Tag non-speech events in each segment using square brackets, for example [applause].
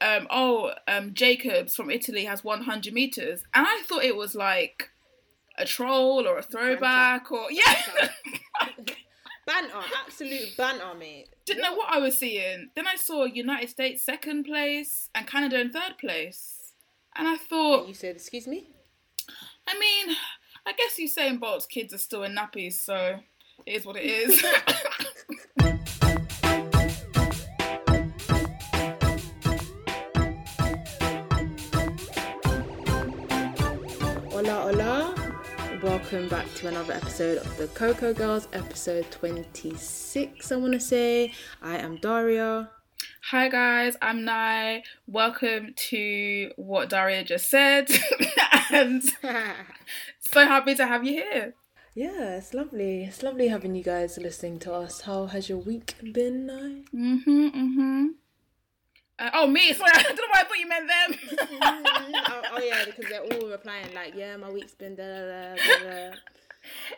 um, "Oh, um, Jacobs from Italy has 100 meters," and I thought it was like a troll or a throwback or yeah. [laughs] banter, absolute banter, mate. Didn't know what I was seeing. Then I saw United States second place and Canada in third place, and I thought. You said, "Excuse me." I mean, I guess Usain Bolt's kids are still in nappies, so it is what it is. [laughs] [laughs] Welcome back to another episode of the Coco Girls, episode 26, I want to say. I am Daria. Hi guys, I'm Nai. Welcome to what Daria just said. [laughs] and [laughs] so happy to have you here. Yeah, it's lovely. It's lovely having you guys listening to us. How has your week been, Nai? Mm-hmm, mm-hmm. Uh, oh, me. Sorry, [laughs] I don't know why I thought you meant them. [laughs] oh, oh, yeah, because they're all replying like, yeah, my week's been da da da da.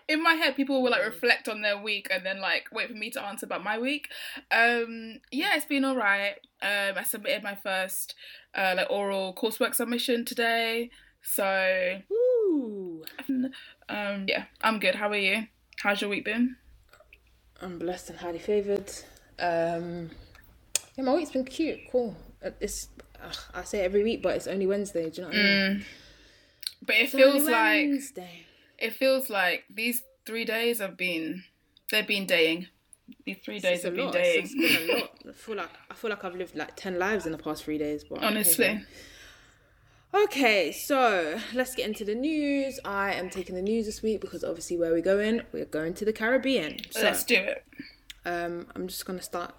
In my head, people will like reflect on their week and then like wait for me to answer about my week. Um, yeah, it's been all right. Um, I submitted my first uh, like oral coursework submission today, so Ooh. um, yeah, I'm good. How are you? How's your week been? I'm blessed and highly favoured. Um, yeah, my week's been cute, cool. It's ugh, I say every week, but it's only Wednesday. Do you know what I mean? But it It's feels like Wednesday. it feels like these three days have been they've been daying. These three days It's a have been lot. daying. It's, it's been a lot. I feel like I feel like I've lived like ten lives in the past three days. But Honestly. Okay, so let's get into the news. I am taking the news this week because obviously where we're going, we're going to the Caribbean. So Let's do it. um, I'm just gonna start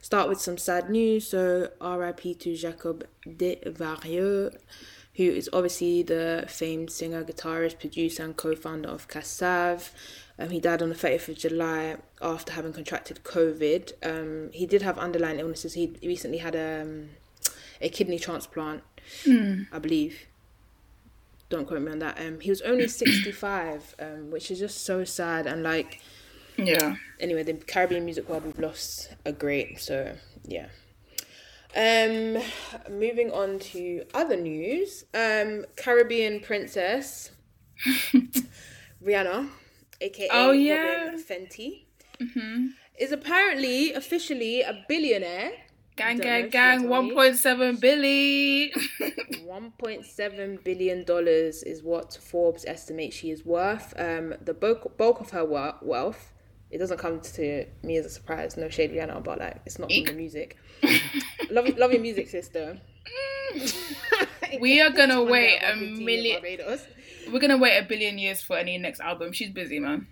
start with some sad news. So R.I.P. to Jacob Desvarieux, who is obviously the famed singer, guitarist, producer, and co-founder of Kassav. Um, he died on the 30th of July after having contracted COVID. Um, he did have underlying illnesses. He recently had um, a kidney transplant, I believe. Don't quote me on that. Um, he was only 65, um, which is just so sad. And like, Yeah. anyway, the Caribbean music world we've lost a great. So yeah. Um, moving on to other news. Um, Caribbean princess [laughs] Rihanna, aka Oh, yeah. Robyn Fenty, is apparently officially a billionaire. Gang, gang, gang, want to 1.7 billion. [laughs] One point seven billion dollars is what Forbes estimates she is worth. Um, the bulk bulk of her wealth. It doesn't come to me as a surprise. No shade, Rihanna, but like it's not from the music. [laughs] love, love your music, sister. [laughs] we are gonna wait a I'll be tea in million. We're gonna wait a billion years for any next album. She's busy, man.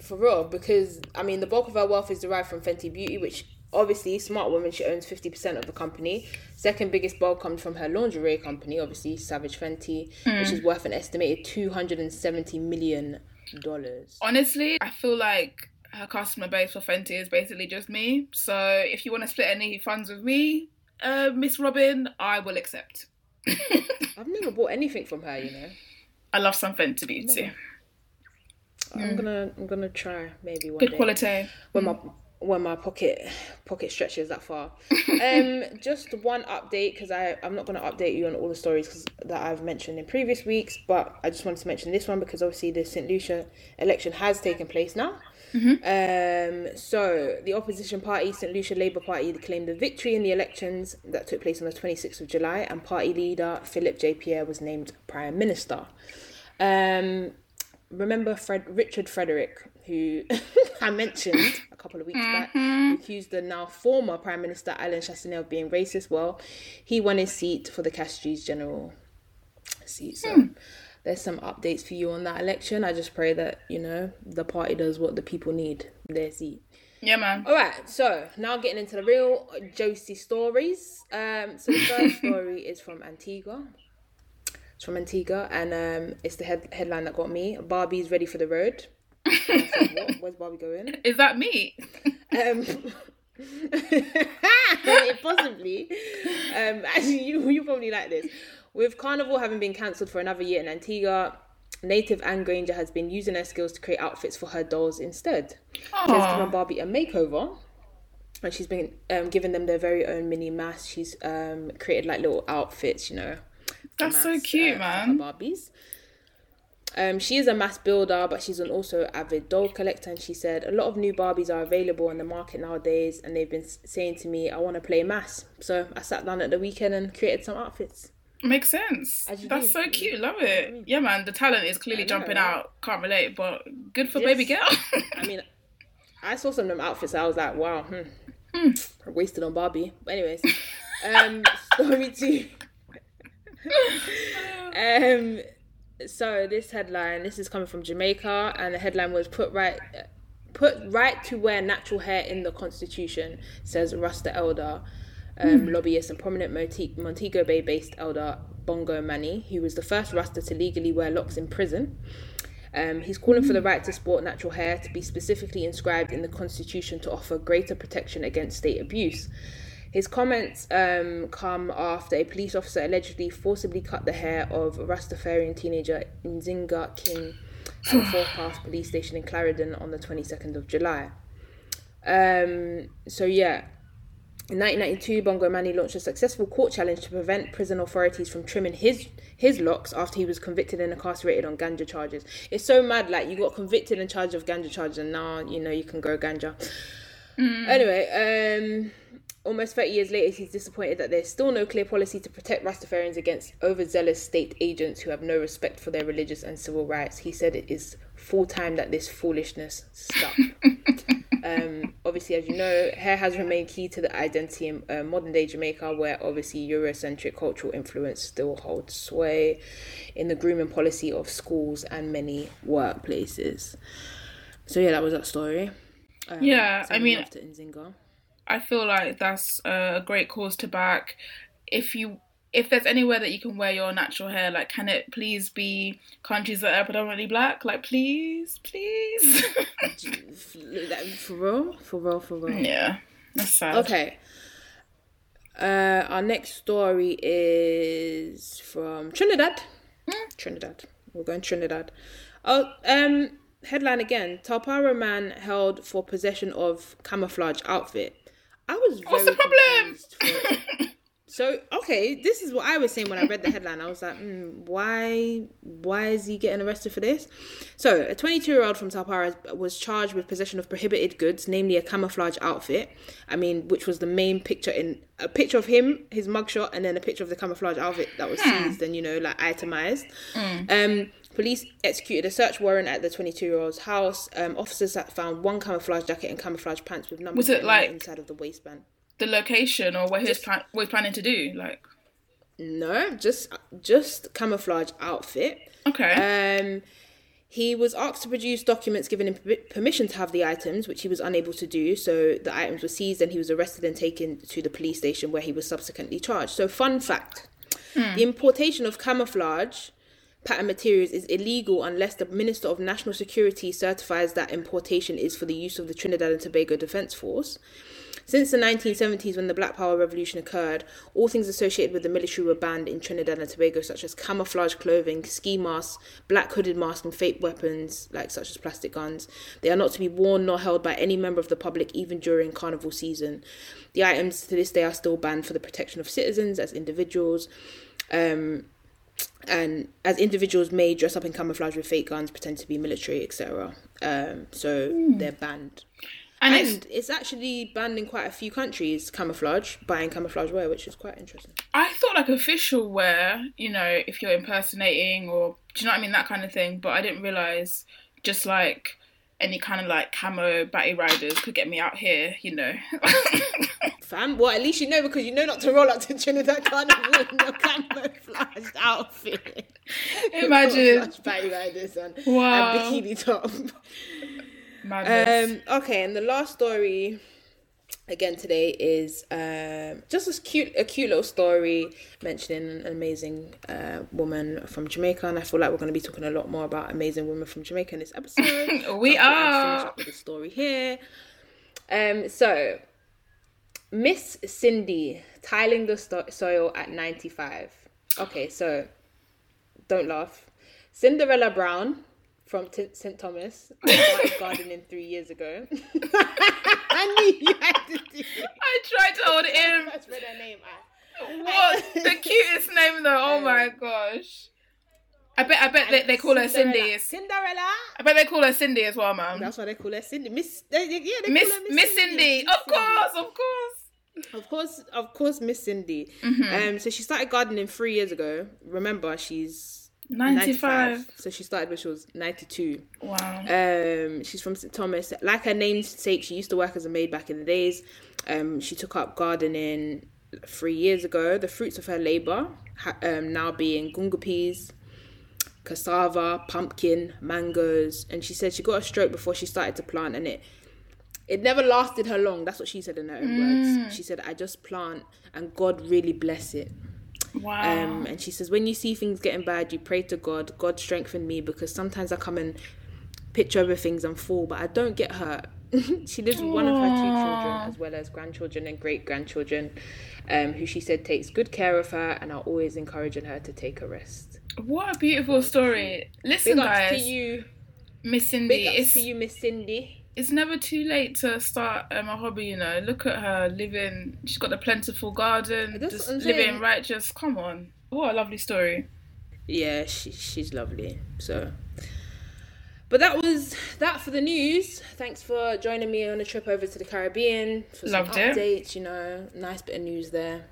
For real, because I mean, the bulk of her wealth is derived from Fenty Beauty, which obviously, smart woman, she owns 50% of the company. Second biggest bulk comes from her lingerie company, obviously, Savage Fenty, which hmm. is worth an estimated $270 million. Honestly, I feel like her customer base for Fenty is basically just me. So if you want to split any funds with me, uh, Miss Robyn, I will accept. [laughs] I've never bought anything from her, you know. I love some Fenty beauty. I'm gonna I'm gonna try maybe one Good day quality. when my when my pocket pocket stretches that far. [laughs] um, just one update because I I'm not gonna update you on all the stories that I've mentioned in previous weeks, but I just wanted to mention this one because obviously the St Lucia election has taken place now. Um, so the opposition party, St Lucia Labour Party, claimed the victory in the elections that took place on the 26th of July, and party leader Philip J. Pierre was named prime minister. Um, remember Fred Richard Frederick, who [laughs] I mentioned a couple of weeks back, who accused the now former Prime Minister Allen Chastanet of being racist. Well, he won his seat for the Castries general seat. So there's some updates for you on that election. I just pray that you know the party does what the people need, their seat. Yeah, man. All right, so now getting into the real juicy stories. Um, so the first [laughs] story is from Antigua. It's from Antigua, and um, it's the head- headline that got me. Barbie's ready for the road. Where's [laughs] Barbie going? Is that me? Um, [laughs] possibly. Um, actually, you you probably like this. With Carnival having been cancelled for another year in Antigua, native Anne Granger has been using her skills to create outfits for her dolls instead. She has given Barbie a makeover and she's been um, giving them their very own mini mask. She's um, created like little outfits, you know. That's so cute, uh, man. Barbies. Um, she is a mas builder, but she's an also avid doll collector. And she said a lot of new Barbies are available on the market nowadays, and they've been saying to me, "I want to play mas." So I sat down at the weekend and created some outfits. Makes sense. That's do. so cute. Love it. Yeah, man. The talent is clearly know, jumping right? out. Can't relate, but good for Yes. baby girl. [laughs] I mean, I saw some of them outfits. I was like, wow, hmm. wasted on Barbie. But anyways, [laughs] um, [laughs] story two. um, so this headline, this is coming from Jamaica, and the headline was put right. Put right to wear natural hair in the constitution, says Rasta Elder, um, lobbyist and prominent Monte- Montego Bay based elder Bongo Mani, who was the first Rasta to legally wear locks in prison. Um, he's calling for the right to sport natural hair to be specifically inscribed in the Constitution to offer greater protection against state abuse. His comments um, come after a police officer allegedly forcibly cut the hair of Rastafarian teenager Nzinga King at the Four Paths police station in Clarendon on the 22nd of July. Um, so, yeah, in 1992, Bongo Mani launched a successful court challenge to prevent prison authorities from trimming his his locks after he was convicted and incarcerated on ganja charges. It's so mad, like you got convicted and charged of ganja charges, and now you know you can grow ganja. Anyway, um, almost 30 years later, he's disappointed that there's still no clear policy to protect Rastafarians against overzealous state agents who have no respect for their religious and civil rights. He said it is full time that this foolishness stop. [laughs] Um, obviously, as you know, hair has remained key to the identity in uh, modern day Jamaica, where obviously Eurocentric cultural influence still holds sway in the grooming policy of schools and many workplaces. So, yeah, that was that story. Um, Yeah, I mean- love to Nzinga. I feel like that's a great cause to back. If you if there's anywhere that you can wear your natural hair, like can it please be countries that are predominantly black? Like please, please. [laughs] For real? For real, for real. yeah, that's sad. Okay. Uh, our next story is from Trinidad. Trinidad. We're going Trinidad. Oh, um, headline again. Talparo man held for possession of camouflage outfit. I was very What's the problem? for- So okay, this is what I was saying when I read the headline. I was like, mm, why, why is he getting arrested for this? So a 22-year-old from Talparo was charged with possession of prohibited goods, namely a camouflage outfit. I mean, which was the main picture in a picture of him, his mugshot, and then a picture of the camouflage outfit that was seized and you know like itemized. Um, police executed a search warrant at the 22-year-old's house. Um, officers found one camouflage jacket and camouflage pants with numbers Was it written on the like- inside of the waistband. The location or what he was plan- what he's planning to do, like No, just just camouflage outfit. okay, Um, he was asked to produce documents giving him permission to have the items, which he was unable to do. So the items were seized, and he was arrested and taken to the police station, where he was subsequently charged. So, fun fact: the importation of camouflage pattern materials is illegal unless the Minister of National Security certifies that importation is for the use of the Trinidad and Tobago Defence Force. Since the 1970s, when the Black Power Revolution occurred, all things associated with the military were banned in Trinidad and Tobago, such as camouflage clothing, ski masks, black hooded masks, and fake weapons, like such as plastic guns. They are not to be worn nor held by any member of the public, even during carnival season. The items to this day are still banned for the protection of citizens as individuals. Um, and as individuals may dress up in camouflage with fake guns, pretend to be military, etc. Um, so they're banned. and, And it's it's actually banned in quite a few countries, camouflage, buying camouflage wear, which is quite interesting. I thought like official wear, you know, if you're impersonating or do you know what I mean, that kind of thing. But I didn't realize just like any kind of like camo batty riders could get me out here, you know. [laughs] Fam, well, at least you know because you know not to roll up to Trinidad Carnival in your camouflaged outfit. [laughs] Imagine. Batty riders and, Wow. and bikini top. Madness. Um, okay, and the last story again today is um, just a cute, a cute little story mentioning an amazing uh, woman from Jamaica, and I feel like we're going to be talking a lot more about amazing women from Jamaica in this episode. [laughs] We So I thought I'd are. finish up with the story here. Um, so Miss Cindy tiling the sto- soil at ninety-five. Okay, so don't laugh. Cinderella Brown from T- St Thomas. [laughs] I started gardening three years ago. [laughs] [laughs] I knew you had to do it. I tried to hold it in. That's read her name. I- What the cutest name though? Oh my gosh. I bet I bet they, they call her Cindy. Cinderella. Cinderella. I bet they call her Cindy as well, man. That's why they call her Cindy. Miss. They, yeah, they Miss call her Miss Cindy. Miss Of course, of course. Of course, of course, Miss Cindy. Mm-hmm. Um, so she started gardening three years ago. Remember, she's 95. So she started when she was ninety-two. Wow. Um, she's from St Thomas. Like her namesake, she used to work as a maid back in the days. Um, she took up gardening three years ago. The fruits of her labour ha- um, now being gunga peas, cassava, pumpkin, mangoes, and she said she got a stroke before she started to plant, and it it never lasted her long. That's what she said in her own words. She said, "I just plant, and God really bless it." Wow. Um, and she says, when you see things getting bad, you pray to God. God strengthen me because sometimes I come and pitch over things and fall, but I don't get hurt. [laughs] she lives with one of her two children as well as grandchildren and great grandchildren, um, who she said takes good care of her and are always encouraging her to take a rest. what a beautiful story. Listen, Big guys. to you, Miss Cindy. big ups It's, to you, Miss Cindy. It's never too late to start um, a hobby, you know. Look at her living. She's got a plentiful garden, That's just living righteous. Come on. What a lovely story. Yeah, she, she's lovely. So, but that was that for the news. Thanks for joining me on a trip over to the Caribbean for some Loved it. updates. You know, nice bit of news there.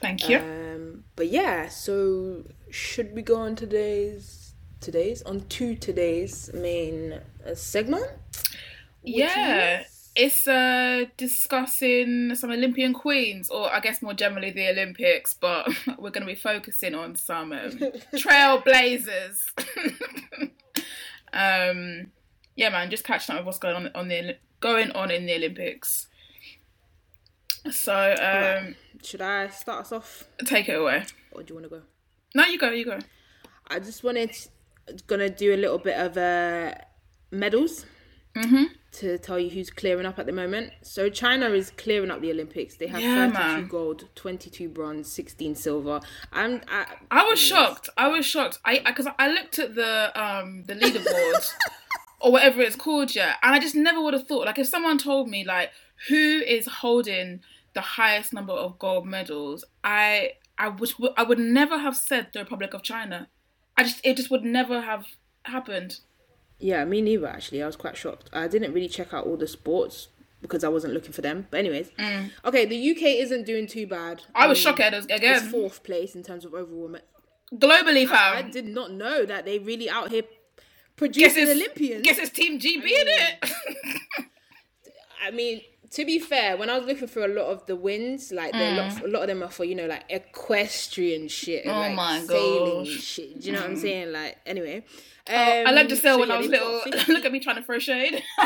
Thank you. Um, but yeah, so should we go on today's today's on to today's main uh, segment? Yeah. It's uh, discussing some Olympian queens, or I guess more generally the Olympics, but [laughs] we're going to be focusing on some um, [laughs] trailblazers. [laughs] um, yeah, man, just catching up with what's going on on the going on in the Olympics. So, um, Should I start us off, take it away. or do you want to go? No, you go, you go. I just wanted gonna do a little bit of uh, medals Mhm. To tell you who's clearing up at the moment. So China is clearing up the Olympics. They have Yeah, 32 man. gold, 22 bronze, 16 silver. I'm I, I was shocked. I was shocked. I because I, looked at the um the leaderboard [laughs] or whatever it's called, yeah, and I just never would have thought. Like if someone told me like who is holding the highest number of gold medals, I I would I would never have said the Republic of China. I just it just would never have happened. Yeah, me neither. Actually, I was quite shocked. I didn't really check out all the sports because I wasn't looking for them. But anyways, okay, the UK isn't doing too bad. Mm. I was mean, shocked at us It's again. fourth place in terms of overall. Me- Globally, I fam. did not know that they really out here Guess producing it's, Olympians. guess it's Team GB in it. I mean, [laughs] [laughs] to be fair, when I was looking for a lot of the wins, like the, a, lot, a lot of them are for you know like equestrian shit, Mm. Oh like my sailing gosh. shit. Do you know what I'm saying? Like anyway, um, I learned to sail so when yeah, I was little. [laughs] Look at me trying to throw shade. [laughs] oh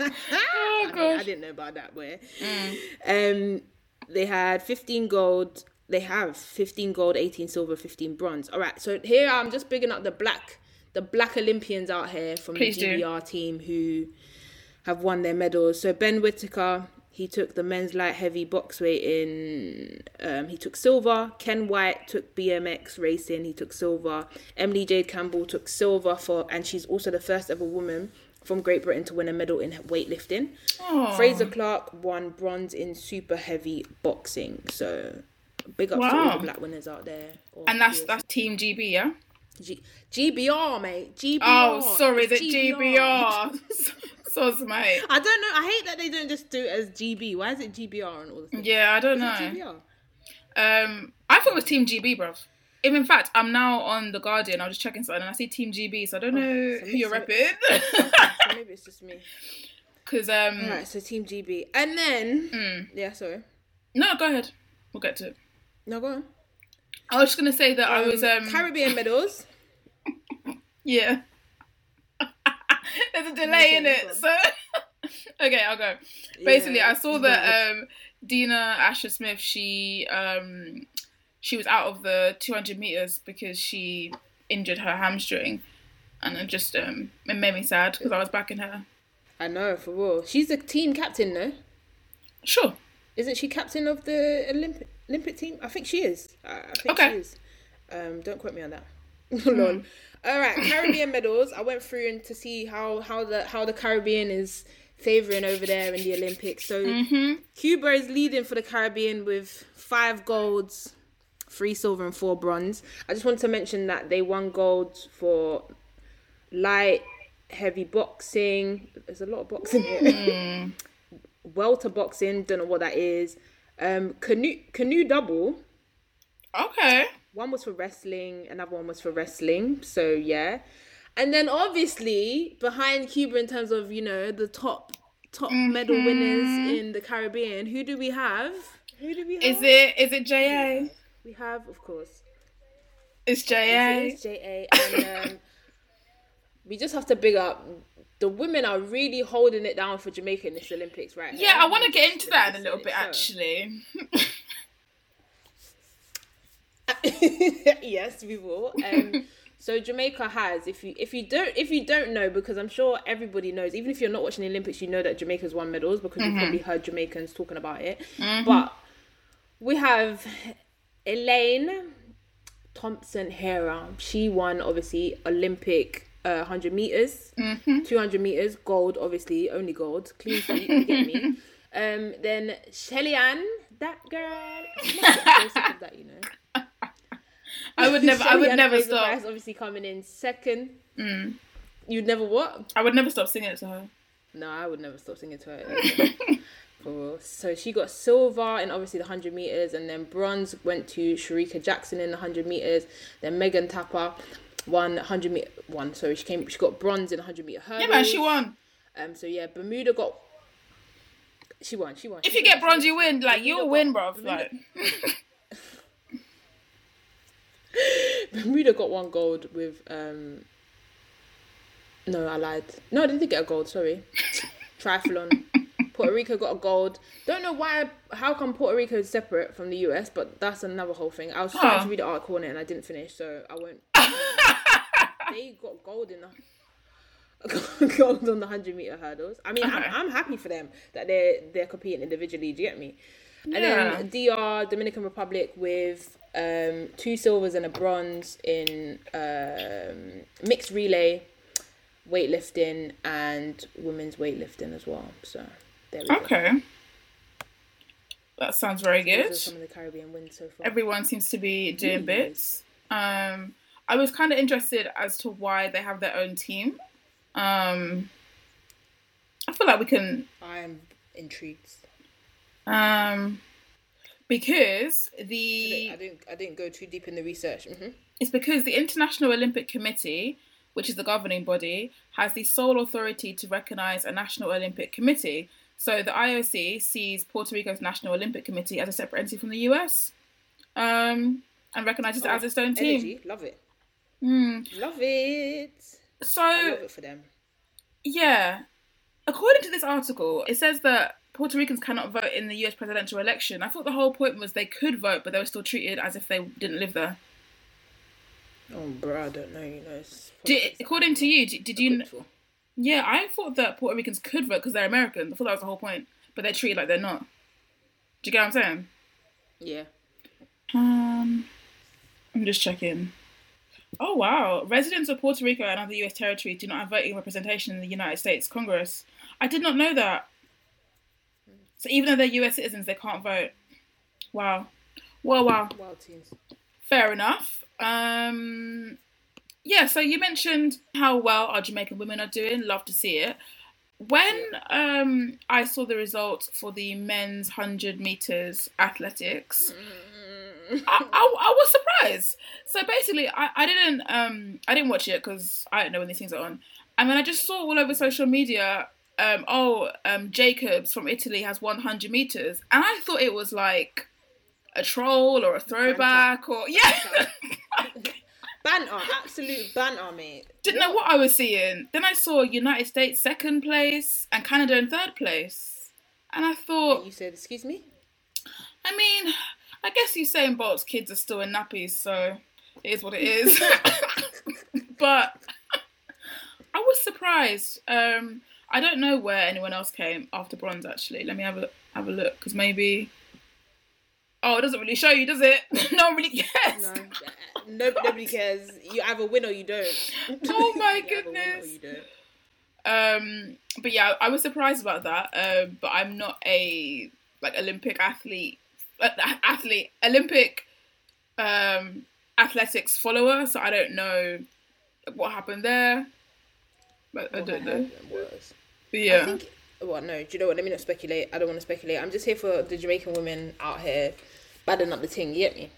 I, mean, I didn't know about that, boy. Um, they had 15 gold. They have 15 gold, 18 silver, 15 bronze. All right, so here I'm just bigging up the black, the black Olympians out here from Please the do. GBR team who have won their medals. So Ben Whitaker, he took the men's light heavy box weight in. Um, he took silver. Kye Whyte took BMX racing. He took silver. Emily Jade Campbell took silver for, and she's also the first ever woman from Great Britain to win a medal in weightlifting. Aw. Frazer Clarke won bronze in super heavy boxing. So big up to all the black winners out there. And that's that's Team GB, yeah. G- GBR, mate. GBR. Oh, sorry, the It's GBR. [laughs] Soz, mate. I don't know. I hate that they don't just do it as GB. Why is it GBR and all the things? Yeah, I don't know. GBR. Um, I thought it was Team GB, bruv. If in fact I'm now on the Guardian, I was just checking something and I see Team GB, so I don't know Oh, so who you're so- repping. [laughs] So maybe it's just me. Because um, All right, so Team GB, and then mm. yeah, sorry. no, go ahead. We'll get to it. No, go on. I was just gonna say that I was um, Caribbean medals. [laughs] yeah. [laughs] There's a delay in it, so [laughs] okay, I'll go. Basically, Yeah, I saw that um, Dina Asher Smith she um, she was out of the 200 meters because she injured her hamstring, and it just um, it made me sad because I was backing her. I know for real. She's the team captain, no? Sure. Isn't she captain of the Olympic Olympic team? I think she is. I, I think Okay. she is. Um, don't quote me on that. [laughs] Lol. All right, Caribbean medals. I went through and to see how how the how the Caribbean is favoring over there in the Olympics. So Mm-hmm. Cuba is leading for the Caribbean with five golds, three silver and four bronze. I just want to mention that they won gold for light heavy boxing. There's a lot of boxing here. [laughs] Welter boxing, don't know what that is. Um, canoe canoe double. Okay. One was for wrestling, another one was for wrestling. So yeah, and then obviously behind Cuba in terms of you know the top top medal winners in the Caribbean, who do we have? Who do we have? Is it is it JA? We have, of course, It's JA. it's JA, and um, [laughs] we just have to big up. The women are really holding it down for Jamaica in this Olympics, right? Yeah, I want to get into that in a little bit So- actually. [laughs] [laughs] yes, we will. Um, [laughs] so Jamaica has, if you if you don't if you don't know, because I'm sure everybody knows, even if you're not watching the Olympics, you know that Jamaica's won medals because you've probably heard Jamaicans talking about it. But we have Elaine Thompson Herah. She won obviously Olympic uh, 100 meters, 200 meters, gold, obviously only gold, clean sheet. You get me? [laughs] Um, then Shelly Ann, that girl. I'm not so sick of that, you know. I would never. I would never stop. Pryce obviously coming in second. Mm. You'd never what? I would never stop singing it to her. No, I would never stop singing to her. [laughs] Cool. So she got silver in obviously the 100 meters, and then bronze went to Shericka Jackson in the 100 meters. Then Megan Tapper won 100 meter. One, So she came. She got bronze in 100 meter hurdles. Yeah, man, she won. Um. So yeah, Bermuda got. She won. She won. If she you won, get bronze, you win. Like Bermuda you'll got- win, bro. Bermuda- Like, [laughs] [laughs] Bermuda got one gold with um. No, I lied. No, I didn't get a gold. Sorry, [laughs] triathlon. Puerto Rico got a gold. Don't know why. How come Puerto Rico is separate from the US? But that's another whole thing. I was trying Huh. to read the article on it and I didn't finish, so I won't. [laughs] they got gold in the gold on the hundred meter hurdles. I mean, Okay. I'm, I'm happy for them that they're they're competing individually. Do you get me? Yeah. And then DR, Dominican Republic, with um, two silvers and a bronze in um, mixed relay, weightlifting, and women's weightlifting as well. So there we go. okay. That sounds very good. some of the Caribbean wins so far. Everyone seems to be doing Mm. bits. Um, I was kind of interested as to why they have their own team. Um, I feel like we can I'm intrigued. Um, because the I didn't I didn't go too deep in the research. hmm it's because the International Olympic Committee, which is the governing body, has the sole authority to recognise a National Olympic Committee. So the IOC sees Puerto Rico's National Olympic Committee as a separate entity from the US, um, and recognises it as its own team. Energy, love it, Hmm. love it. I So love it for them. Yeah. According to this article, it says that Puerto Ricans cannot vote in the US presidential election. I thought the whole point was they could vote, but they were still treated as if they didn't live there. Oh, bro, I don't know. You know, Did, according to you, did, did you? kn- Hopeful. Yeah, I thought that Puerto Ricans could vote because they're American. I thought that was the whole point, but they're treated like they're not. Do you get what I'm saying? Yeah. Um, I'm just checking. Oh wow! Residents of Puerto Rico and other U.S. territories do not have voting representation in the United States Congress. I did not know that. So even though they're U.S. citizens, they can't vote. Wow. Wow! Wow. Wild teams. Fair enough. Um, yeah. So you mentioned how well our Jamaican women are doing. Love to see it. When um, I saw the results for the men's hundred meters athletics, I, I, I was surprised. So basically, I, I didn't um I didn't watch it because I don't know when these things are on, and then I just saw all over social media. Um, oh, um, Jacobs from Italy has 100 meters, and I thought it was like a troll or a throwback or [laughs] yeah. banter, absolute banter, mate. Didn't know what I was seeing. Then I saw United States second place and Canada in third place, and I thought, You said, excuse me. I mean, I guess Usain Bolt's kids are still in nappies, so it is what it is. [laughs] [laughs] but I was surprised. Um, I don't know where anyone else came after bronze. Actually, let me have a have a look because maybe Oh, it doesn't really show you, does it? [laughs] no one really cares. No, no, nobody [laughs] cares. You either win or you don't. [laughs] Oh my You either win or goodness. Um, but yeah, I was surprised about that. Um, but I'm not a like Olympic athlete, uh, athlete, Olympic, um, athletics follower. So I don't know what happened there. But I don't know. Was- I yeah, think. Well, no. Do you know what? Let me not speculate. I don't want to speculate. I'm just here for the Jamaican women out here, badding up the ting. You get me?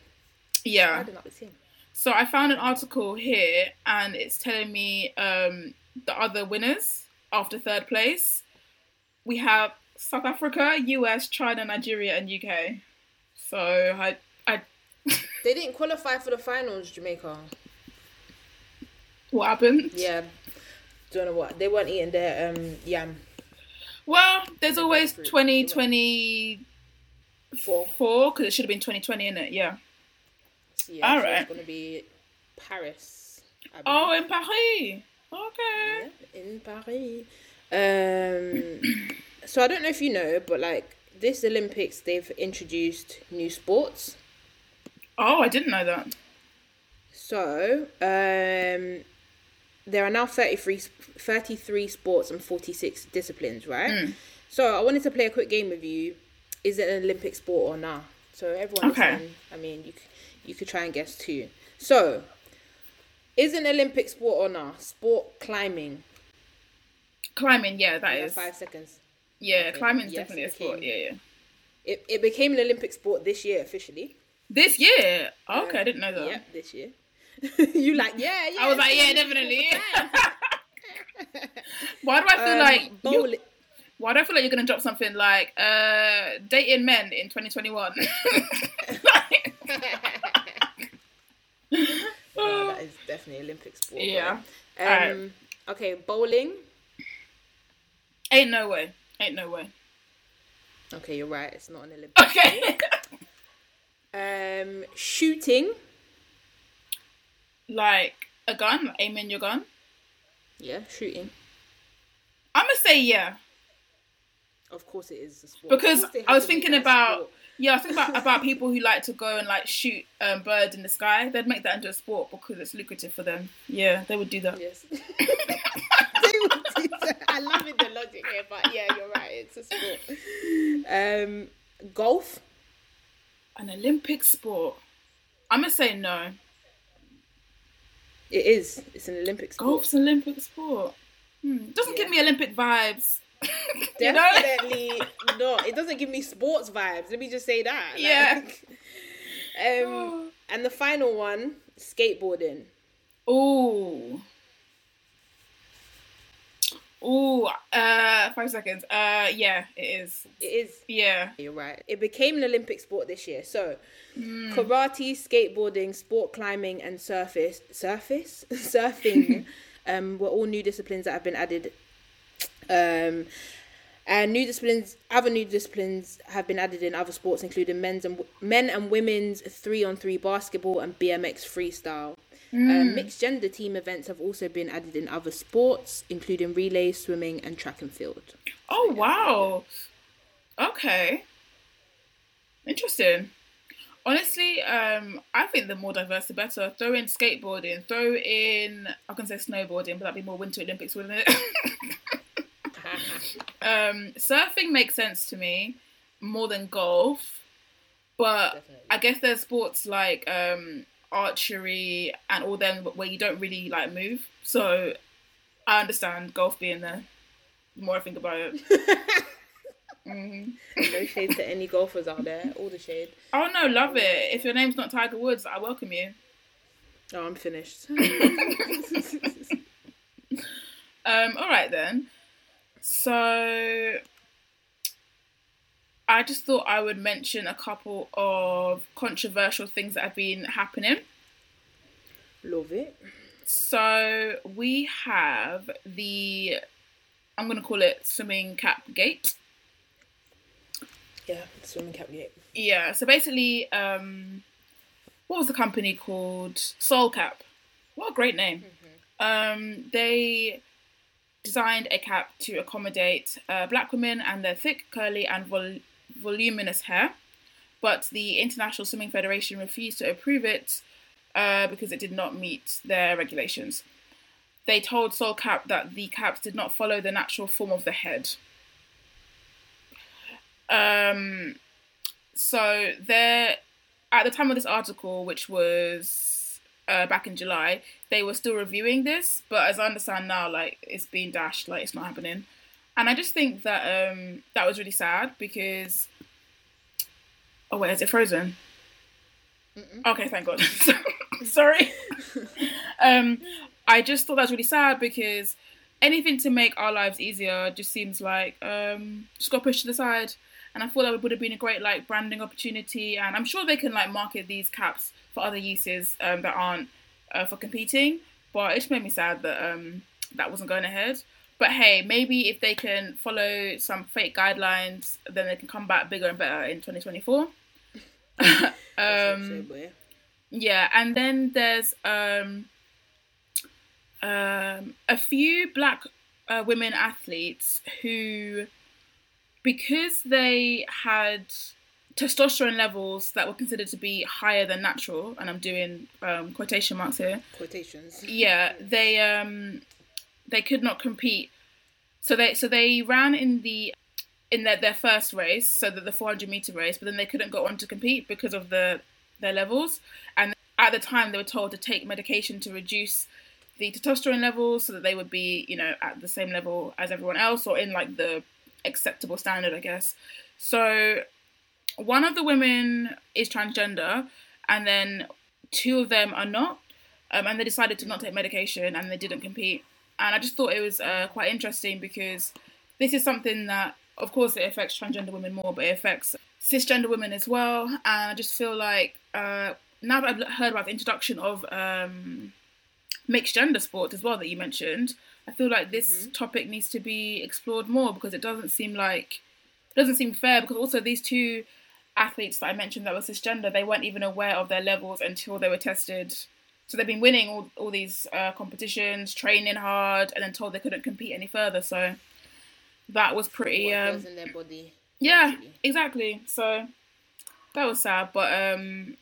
yeah. Badding up the ting. So I found an article here, and it's telling me um, the other winners after third place. We have South Africa, US, China, Nigeria, and UK. So I, I, [laughs] They didn't qualify for the finals, Jamaica. what happened? Yeah. Don't know what. They weren't eating their um yam. Well, there's always through. 2024 Four. because it should have been 2020 in it. Yeah. Yeah. All so right. It's gonna be Paris. Oh, in Paris. Okay. Yeah, in Paris. Um, [coughs] so I don't know if you know, but like this Olympics, they've introduced new sports. Oh, I didn't know that. So um, there are now 33, 33 sports and 46 disciplines, right? Hmm. So I wanted to play a quick game with you. Is it an Olympic sport or not? So everyone, Okay. I mean, you, you could try and guess too. So, is an Olympic sport or not? Sport climbing. Climbing, yeah, that is. five seconds. Yeah, Okay. climbing's Yes, definitely a it sport. Yeah, yeah. It, it became an Olympic sport this year officially. This year. Okay, I didn't know that. Yep, this year. [laughs] you like yeah yeah. I was like, yeah, definitely. [laughs] Why do I feel Um, like you, bowling. why do I feel like you're gonna drop something like uh dating men in 2021? [laughs] no, that is definitely Olympic sport. Yeah. Um. Okay, bowling. Ain't no way. Ain't no way. Okay, you're right. It's not an Olympic. Okay. Um, shooting. Like a gun, like aiming your gun. Yeah, shooting. I'm gonna say yeah Of course, it is a sport. because Of course they I was have to make thinking about yeah I was thinking about [laughs] about people who like to go and like shoot um, birds in the sky. They'd make that into a sport because it's lucrative for them. Yeah, they would do that. Yes. [laughs] [laughs] They would do that. I love it, the logic here, but yeah, you're right. It's a sport. Um, golf. An Olympic sport. I'm gonna say no. It is. It's an Olympic sport. Golf's an Olympic sport. Hmm. Doesn't give me Olympic vibes. [laughs] Definitely not. It doesn't give me sports vibes. Let me just say that. Yeah. Like, [laughs] um, [sighs] and the final one, skateboarding. Ooh. Ooh. Uh, five seconds. Uh, yeah, it is. It is. Yeah. You're right. It became an Olympic sport this year. So, Hmm. karate, skateboarding, sport climbing, and surface surface [laughs] surfing [laughs] um, were all new disciplines that have been added. Um, and new disciplines, other new disciplines have been added in other sports, including men's and men and women's three on three basketball and BMX freestyle. Um, mixed gender team events have also been added in other sports, including relay, swimming, and track and field. Oh wow. Okay. Interesting. Honestly, um, I think the more diverse the better. Throw in skateboarding, throw in I can say snowboarding, but that'd be more Winter Olympics, wouldn't it? [laughs] um, surfing makes sense to me more than golf, but Definitely. I guess there's sports like um, archery and all them where you don't really like move. So I understand golf being there. The more I think about it. [laughs] hmm no shade to any golfers out there. All the shade. Oh no, love it. If your name's not Tiger Woods, I welcome you. Oh, I'm finished. [laughs] [laughs] Um, all right then. So I just thought I would mention a couple of controversial things that have been happening. Love it. So we have the I'm gonna call it swimming cap gate. Yeah, swimming cap gate. Yeah, so basically, um, what was the company called? Soul Cap. What a great name. Um, they designed a cap to accommodate uh, black women and their thick, curly, and vol- voluminous hair. but the International Swimming Federation refused to approve it uh, because it did not meet their regulations. They told Soul Cap that the caps did not follow the natural form of the head. Um, so there, at the time of this article, which was uh, back in July, they were still reviewing this, but as I understand now, like it's being dashed, like it's not happening. And I just think that um, that was really sad because. Oh wait, is it frozen? Mm-mm. Okay, thank God. [laughs] Sorry. [laughs] um, I just thought that was really sad because anything to make our lives easier just seems like um, just got pushed to the side. And I thought that would have been a great like branding opportunity. And I'm sure they can like market these caps for other uses um, that aren't uh, for competing. But it just made me sad that um, that wasn't going ahead. But hey, maybe if they can follow some fake guidelines, then they can come back bigger and better in 2024. [laughs] um, yeah, and then there's um, um, a few black uh, women athletes who, because they had testosterone levels that were considered to be higher than natural, and I'm doing um, quotation marks here. Quotations. Yeah, they um, they could not compete. So they so they ran in the in their, their first race, so that the 400 meter race, but then they couldn't go on to compete because of the their levels. And at the time, they were told to take medication to reduce the testosterone levels so that they would be, you know, at the same level as everyone else or in like the acceptable standard, I guess. So one of the women is transgender, and then two of them are not. Um, and they decided to not take medication and they didn't compete. And I just thought it was uh, quite interesting because this is something that, of course, it affects transgender women more, but it affects cisgender women as well. And I just feel like uh, now that I've heard about the introduction of um, mixed gender sports as well that you mentioned, I feel like this mm-hmm. topic needs to be explored more because it doesn't seem like it doesn't seem fair. Because also these two athletes that I mentioned that were cisgender, they weren't even aware of their levels until they were tested. So they've been winning all, all these uh, competitions, training hard, and then told they couldn't compete any further. So that was pretty. Um, in their body. Yeah, actually. exactly. So that was sad, but um,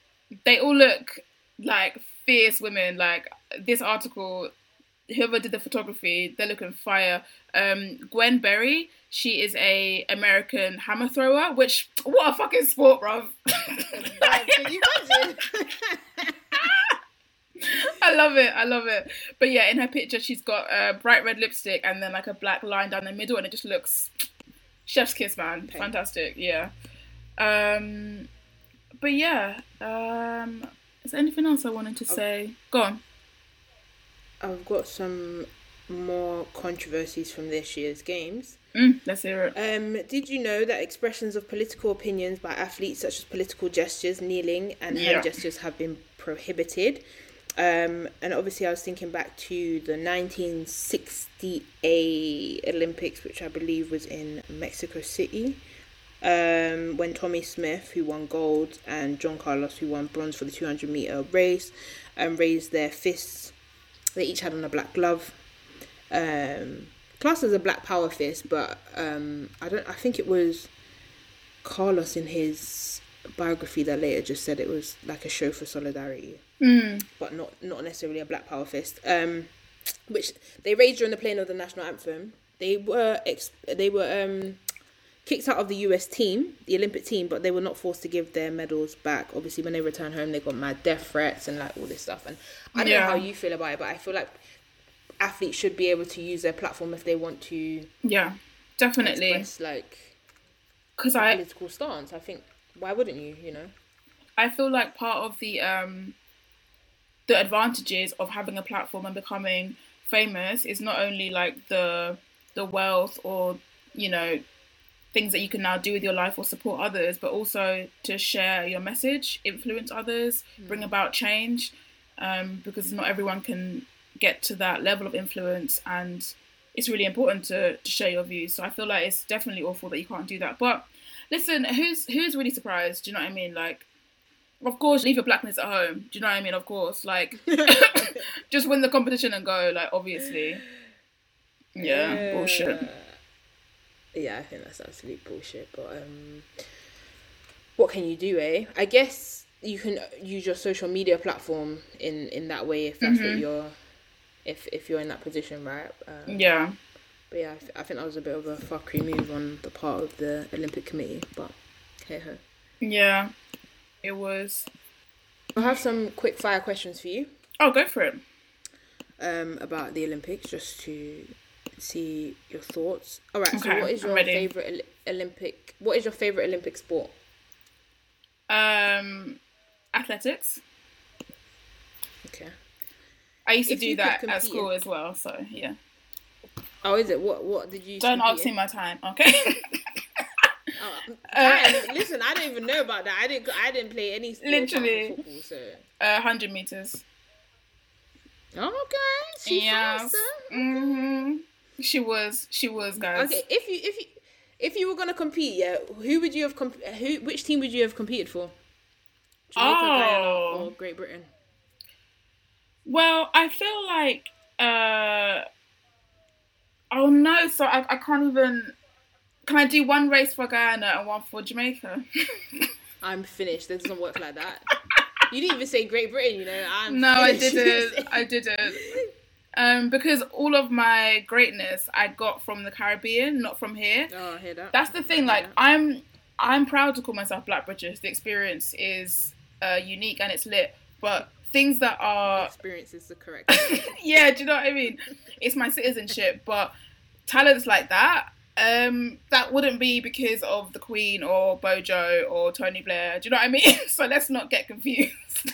they all look like fierce women. Like this article, whoever did the photography, they're looking fire. Um, Gwen Berry, she is a American hammer thrower. Which what a fucking sport, bro. [laughs] I love it. I love it. But yeah, in her picture, she's got a bright red lipstick and then like a black line down the middle, and it just looks chef's kiss, man. Okay. Fantastic. Yeah. Um, but yeah. Um, is there anything else I wanted to say? Go on. I've got some more controversies from this year's games. Mm, let's hear it. Um, did you know that expressions of political opinions by athletes, such as political gestures, kneeling, and hand gestures, have been prohibited? Um, and obviously, I was thinking back to the 1968 Olympics, which I believe was in Mexico City um, when Tommie Smith, who won gold, and John Carlos, who won bronze for the 200 meter race, um, raised their fists. They each had on a black glove. Um, classed as a black power fist, but um, I don't. I think it was Carlos in his biography that later just said it was like a show for solidarity, mm. but not not necessarily a black power fist. Um, which they raised during the playing of the national anthem. They were ex- they were um kicked out of the US team, the Olympic team, but they were not forced to give their medals back. Obviously, when they returned home, they got mad death threats and like all this stuff. And I don't yeah. know how you feel about it, but I feel like athletes should be able to use their platform if they want to. Yeah, definitely. Express, like, because I political stance. I think why wouldn't you? You know. I feel like part of the um the advantages of having a platform and becoming famous is not only like the the wealth or you know things that you can now do with your life or support others, but also to share your message, influence others, mm. bring about change, um, because not everyone can get to that level of influence, and it's really important to, to share your views. So I feel like it's definitely awful that you can't do that. But listen, who's who's really surprised? Do you know what I mean? Like, of course, leave your blackness at home. Do you know what I mean? Of course, like, [laughs] [laughs] just win the competition and go. Like, obviously, yeah, yeah. bullshit yeah, I think that's absolute bullshit. But um, what can you do, eh? I guess you can use your social media platform in in that way if that's Mm-hmm. what you're if if you're in that position, right? Um, Yeah. But yeah, I, th- I think that was a bit of a fuckery move on the part of the Olympic Committee. But hey ho. Yeah. It was. I have some quick fire questions for you Oh, go for it. um, about the Olympics, just to see your thoughts. All right. so, what is your favorite Olympic? What is your favorite Olympic sport? Um, athletics. Okay. I used to If do that at school in- as well. So yeah. Oh, is it? What What did you? Don't ask in? me my time, okay? Oh, [laughs] Uh, I- listen, I don't even know about that. I didn't. I didn't play any sport apart from Literally. football. So uh, hundred meters. okay, she Yeah. faster. hmm She was. She was, guys. Okay, if you if you if you were gonna compete, yeah, who would you have comp- who which team would you have competed for? Jamaica, Guyana, Oh. or Great Britain? Well, I feel like. uh Oh no! So I, I can't even. Can I do one race for Guyana and one for Jamaica? [laughs] I'm finished. It doesn't work like that. you didn't even say Great Britain. You know, I'm no, I didn't. [laughs] I didn't. Um, because all of my greatness I got from the Caribbean, not from here. Oh, I hear that. That's the thing. Like I'm, I'm proud to call myself Black British. The experience is uh, unique and it's lit. But things that are, experience is the correct. [laughs] yeah, do you know what I mean? It's my citizenship. But talents like that, um, that wouldn't be because of the Queen or Bojo or Tony Blair. Do you know what I mean? [laughs] so let's not get confused.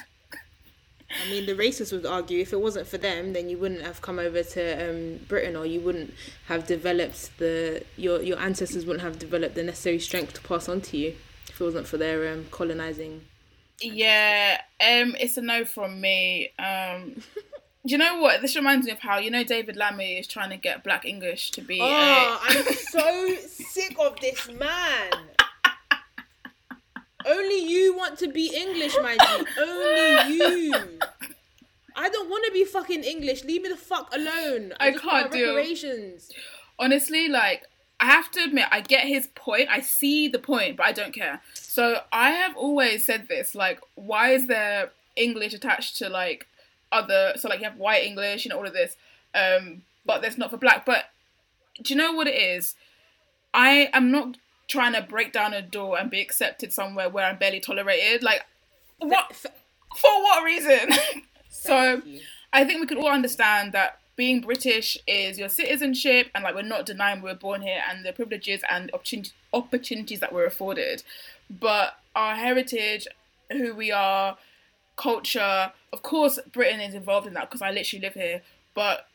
I mean, the racists would argue if it wasn't for them, then you wouldn't have come over to um, Britain, or you wouldn't have developed the your your ancestors wouldn't have developed the necessary strength to pass on to you if it wasn't for their um, colonizing. Yeah, um, it's a no from me. Um, do [laughs] you know what? This reminds me of how you know David Lammy is trying to get Black English to be. Oh, a, I'm [laughs] so sick of this man. [laughs] Only you want to be English, my G. Only you. I don't want to be fucking English. Leave me the fuck alone. I want can't do reparations. honestly, like I have to admit, I get his point. I see the point, but I don't care. So I have always said this: like, why is there English attached to like other? So like you have white English, you know, all of this, um, but there's not for black. But do you know what it is? I am not trying to break down a door and be accepted somewhere where I'm barely tolerated. Like, what for? What reason? [laughs] so. You. I think we could all understand that being British is your citizenship, and like we're not denying we were born here and the privileges and opportun- opportunities that we're afforded. But our heritage, who we are, culture, of course, Britain is involved in that because I literally live here. But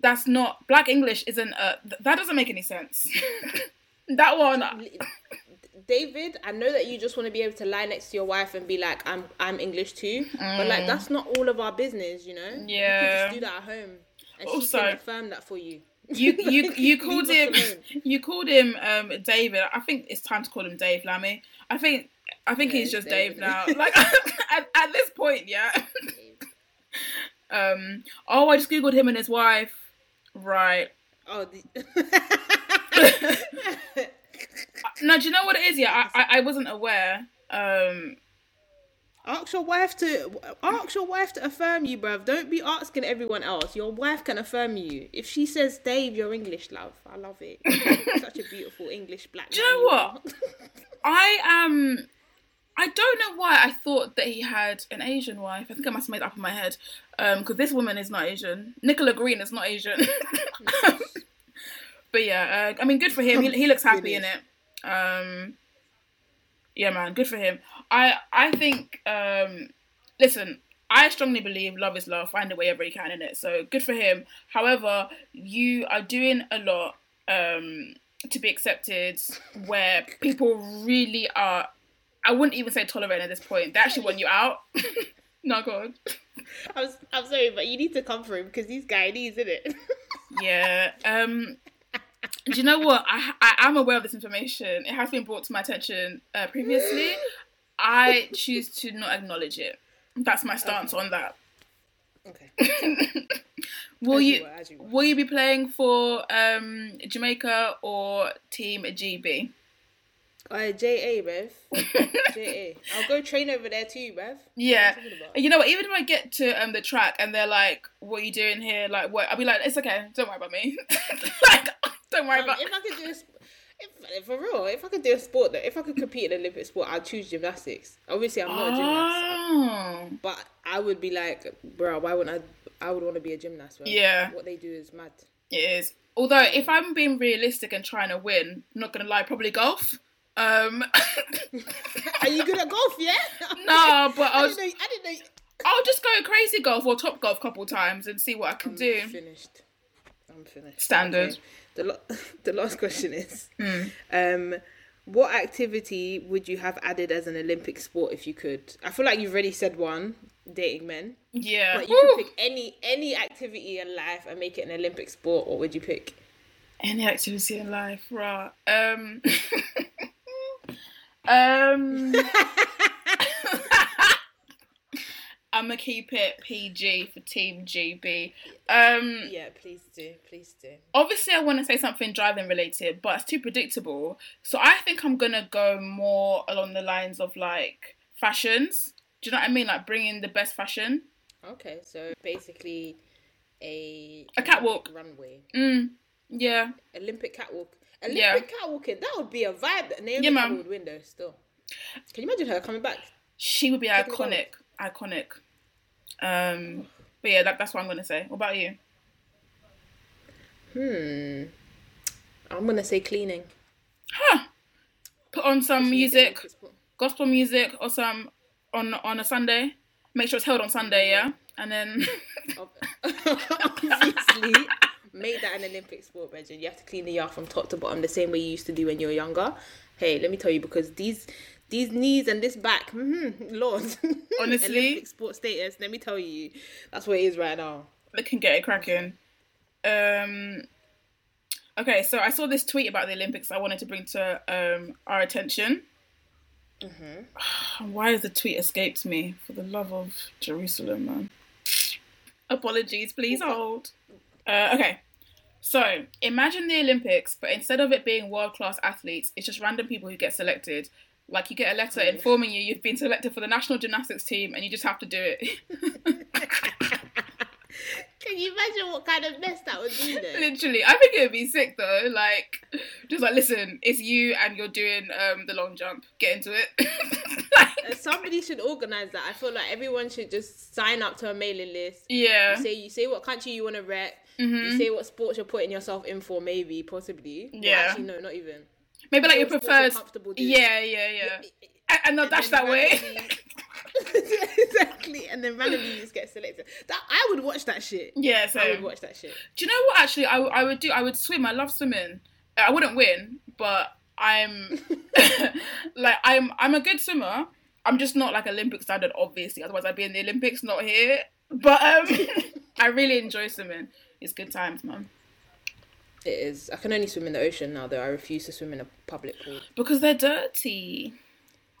that's not Black English. Isn't a, th- that doesn't make any sense. [laughs] that one, [coughs] David, I know that you just want to be able to lie next to your wife and be like, "I'm I'm English too," but like that's not all of our business, you know. you Mm. Yeah. can just do that at home, and she Also- can affirm that for you. you [laughs] you you called him you called him um David. I think it's time to call him Dave Lammy. I think I think Yeah, he's just Dave, Dave. now. Like [laughs] at, at this point, yeah. [laughs] Um. Oh, I just googled him and his wife. Right. Oh, the... No, do you know what it is? Yeah, I I, I wasn't aware. Um. Ask your wife to ask your wife to affirm you, bruv. Don't be asking everyone else. Your wife can affirm you. If she says, "Dave, you're English, love," I love it. Such a beautiful English black. [laughs] Do you know what? [laughs] I am. I don't know why I thought that he had an Asian wife. I think I must have made up in my head. Um, because this woman is not Asian. Nicola Green is not Asian. [laughs] but yeah, uh, I mean, good for him. He, he looks happy in it. Um, yeah, man, good for him. I I think. Um, listen, I strongly believe love is love. Find it wherever you can in it. So good for him. However, you are doing a lot. Um, to be accepted where people really are I wouldn't even say tolerant at this point. They actually want you out. [laughs] no god. I'm, I'm sorry, but you need to come for him because he's Guyanese, isn't it? [laughs] Yeah. Um do you know what? I I am aware of this information. It has been brought to my attention uh, previously. I choose to not acknowledge it. That's my stance on that. okay. [laughs] Will you you, were, you will you be playing for um Jamaica or Team GB? Alright, JA, Rev. JA. [laughs] I'll go train over there too, Rev. Yeah. You talking about? And you know what? Even if I get to um the track and they're like, "What are you doing here?" Like, what? I'll be like, "It's okay. Don't worry about me. [laughs] like, don't worry Um, about." if I could do a if, for real, if I could do a sport that if I could compete in Olympic sport, I'd choose gymnastics. Obviously, I'm not a gymnast, Oh. but I would be like, bro, why wouldn't I? I would want to be a gymnast. Bro. Yeah. What they do is mad. It is. Although, if I'm being realistic and trying to win, not gonna lie, probably golf. Um, [laughs] Are you good at golf? Yeah. [laughs] no, but [laughs] I I was, didn't know. I didn't know. I'll just go crazy golf or Topgolf a couple times and see what I can I'm do. finished. I'm finished. Standard. Okay. The lo- [laughs] the last question is, Hmm. um, what activity would you have added as an Olympic sport if you could? I feel like you've already said one, dating men. Yeah. But you Woo! could pick any any activity in life and make it an Olympic sport. What would you pick? Any activity in life, right? Um, [laughs] um, [laughs] I'm gonna keep it PG for Team GB. Um, Yeah, please do, please do. obviously, I want to say something driving related, but it's too predictable. So I think I'm gonna go more along the lines of like fashions. Do you know what I mean? Like bringing the best fashion. Okay, so basically a A catwalk. runway, Mm, yeah. Olympic catwalk, Olympic Yeah. catwalking. That would be a vibe. Naomi Yeah. Would win though. Still, can you imagine her coming back? She would be Taking iconic, iconic. Um, but yeah, that, that's what I'm gonna say. What about you? Hmm. I'm gonna say cleaning. Huh. Put on some music, gospel music, or some on on a Sunday. Make sure it's held on Sunday, yeah. And then [laughs] Obviously, make that an Olympic sport, Bridget. You have to clean the yard from top to bottom the same way you used to do when you were younger. Hey, let me tell you, because these these knees and this back, mm Lord, [laughs] Honestly. Olympic sport status. Let me tell you, that's what it is right now. they can get it cracking. Um. Okay, so I saw this tweet about the Olympics. I wanted to bring to um our attention. [sighs] Why has the tweet escaped me? For the love of Jerusalem, man. Apologies, please hold. Uh, okay, so imagine the Olympics, but instead of it being world class athletes, it's just random people who get selected. Like you get a letter informing you you've been selected for the national gymnastics team, and you just have to do it. [laughs] Can you imagine what kind of mess that would be? Though? [laughs] Literally, I think it would be sick though. Like, just like listen, it's you and you're doing um the long jump. Get into it. [laughs] like, Uh, Somebody should organize that. I feel like everyone should just sign up to a mailing list. yeah, You say you say what country you want to rep. Mhm. You say what sports you're putting yourself in for, maybe, possibly. Well, Yeah. actually, no, not even. Maybe like your What you're preferred. comfortable doing. Yeah, yeah, yeah. And, and not dash then that way. [laughs] [laughs] exactly, and then randomly you just get selected. That I would watch that shit. yeah, so I would watch that shit. do you know what? Actually, I, I would do. I would swim. I love swimming. Uh, I wouldn't win, but I'm [laughs] like I'm I'm a good swimmer. I'm just not like Olympic standard, obviously. Otherwise, I'd be in the Olympics, not here. But um, I really enjoy swimming. It's good times, man. It is. I can only swim in the ocean now, though. I refuse to swim in a public pool. Because they're dirty.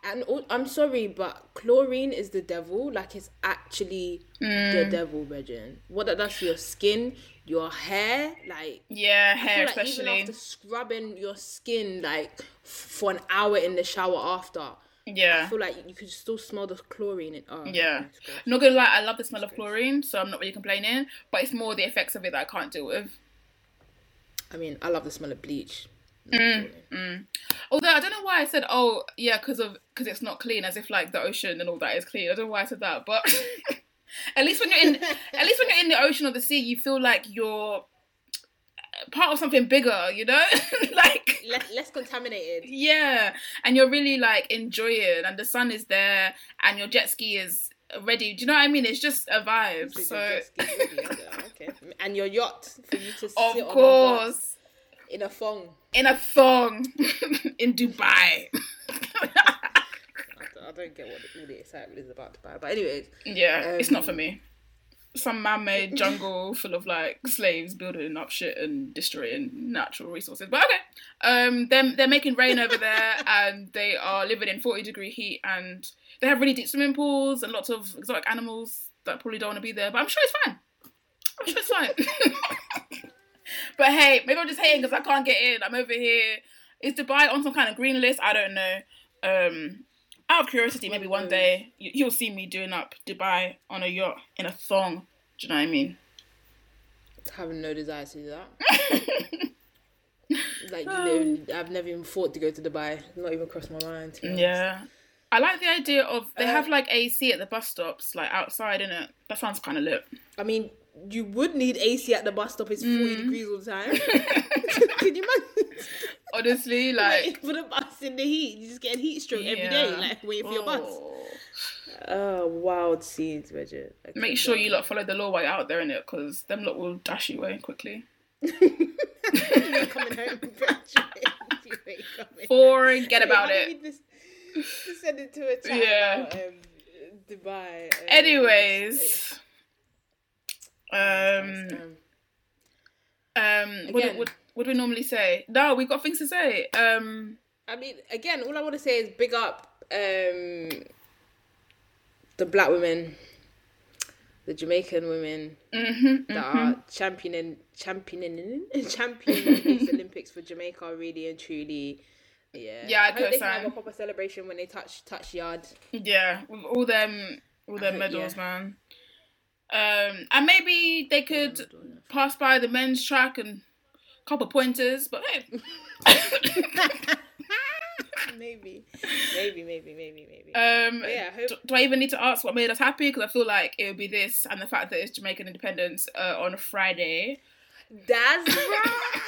And all, I'm sorry, but chlorine is the devil. Like it's actually the Mm. devil, Regin. What that does to your skin, your hair, like Yeah, hair like especially. even after scrubbing your skin like for an hour in the shower after, yeah. I feel like you could still smell the chlorine. In, oh, Yeah. it's gross. I'm not gonna lie, I love the smell of chlorine, so I'm not really complaining. But it's more the effects of it that I can't deal with. I mean, I love the smell of bleach. Mm, mm. Although I don't know why I said, oh yeah, because of because it's not clean, as if like the ocean and all that is clean. I don't know why I said that, but [laughs] at least when you're in, at least when you're in the ocean or the sea, you feel like you're part of something bigger. You know, [laughs] like Less, less contaminated. yeah, and you're really like enjoying, and the sun is there, and your jet ski is ready. Do you know what I mean? It's just a vibe. So So your jet ski is really under, okay. And your yacht for you to sit of on course. bus in a thong. in a thong [laughs] in Dubai. I don't, get what all the excitement is about buy. But anyways, yeah, it's not for Um, me. Some man-made jungle full of like slaves building up shit and destroying natural resources. But okay, um, them they're making rain over there, [laughs] and they are living in forty degree heat, and they have really deep swimming pools and lots of exotic animals that probably don't want to be there. But I'm sure it's fine. I'm sure it's fine. [laughs] but hey, maybe I'm just hating because I can't get in. I'm over here is Dubai on some kind of green list? I don't know. Um, out of curiosity, maybe one day you, you'll see me doing up Dubai on a yacht in a thong. Do you know what I mean? Having no desire to do that. [laughs] like, know, I've never even thought to go to Dubai. Not even crossed my mind. to be honest. Yeah. I like the idea of they Uh, have like AC at the bus stops, like outside, in it. That sounds kind of lit. I mean, you would need AC at the bus stop. It's 40 degrees all the time. [laughs] [laughs] Can you imagine? Honestly, [laughs] like, Like, [laughs] for the bus in the heat, you just get a heat stroke every day, like waiting for your bus. Oh. Oh, wild scenes, Bridget. I Make sure do you lot follow the law while you're out there in it, because them lot will dash you away quickly. [laughs] You're coming home, Bridget. You ain't Forget Wait, about how it. we Just, just send it to a chat Yeah. about um, Dubai. um, Anyways, um, um, um, what, Again. what, what do we normally say? No, we've got things to say. Um, I mean, again, all I want to say is big up um, the black women, the Jamaican women mhm, that mhm. are championing, championing, [laughs] championing these [laughs] Olympics for Jamaica, really and truly. Yeah, Yeah, I hope they can have a proper celebration when they touch touch yard. Yeah, with all them, all them hope- medals, yeah. man. Um, and maybe they could pass by the men's track and couple pointers, but hey. [laughs] maybe, maybe, maybe, maybe, maybe. Um, But yeah, I hope- do, do I even need to ask what made us happy? Because I feel like it would be this and the fact that it's Jamaican Independence uh, on a Friday. That's [laughs] right.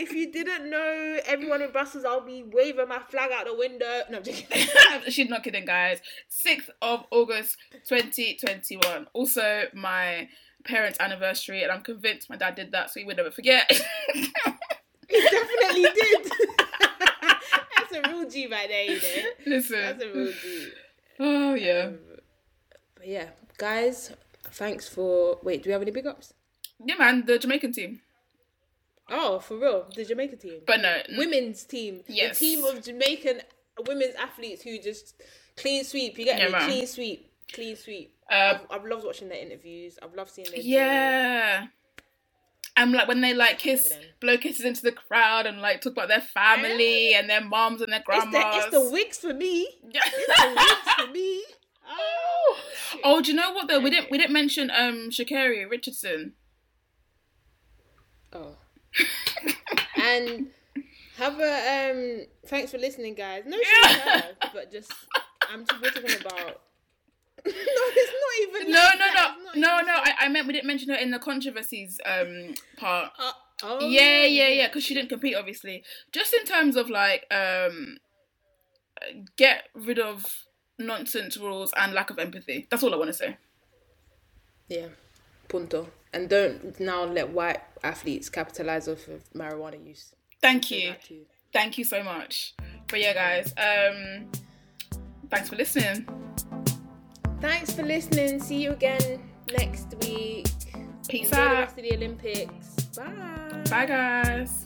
if you didn't know, everyone in Brussels, I'll be waving my flag out the window. No, I'm joking. [laughs] She's not kidding, guys. 6th of August 2021. Also, my parents' anniversary, and I'm convinced my dad did that so he would never forget. [laughs] He definitely did. [laughs] That's a real G right there, you know. Listen. That's a real G. Oh, yeah. Um, but yeah, guys, thanks for. Wait, do we have any big ups? Yeah, man, the Jamaican team. Oh, for real, the Jamaica team, But no, women's team, Yes. the team of Jamaican women's athletes who just clean sweep. You get Yeah, me? man. Clean sweep, clean sweep. uh, I've, I've loved watching their interviews. I've loved seeing their yeah. And like when they like kiss, blow kisses into the crowd and like talk about their family and their moms and their It's grandmas. the, it's the wigs for me. It's the wigs for me. Oh, oh, do you know what though? We didn't we didn't mention um Sha'Carri Richardson. Oh. and have a um. Thanks for listening, guys. No, Yeah. but just I'm just we're talking about. [laughs] no, it's not even. No, like no, that. no, no, no. I, I meant we didn't mention her in the controversies um part. Uh, oh, yeah, yeah, yeah. Because she didn't compete, obviously. Just in terms of like um, get rid of nonsense rules and lack of empathy. That's all I want to say. Yeah, punto. And don't now let white athletes capitalize off of marijuana use. Thank you. Thank you so much. But yeah, guys. Um, thanks for listening. Thanks for listening. See you again next week. Peace Enjoy the out. rest of the Olympics. Bye. Bye, guys.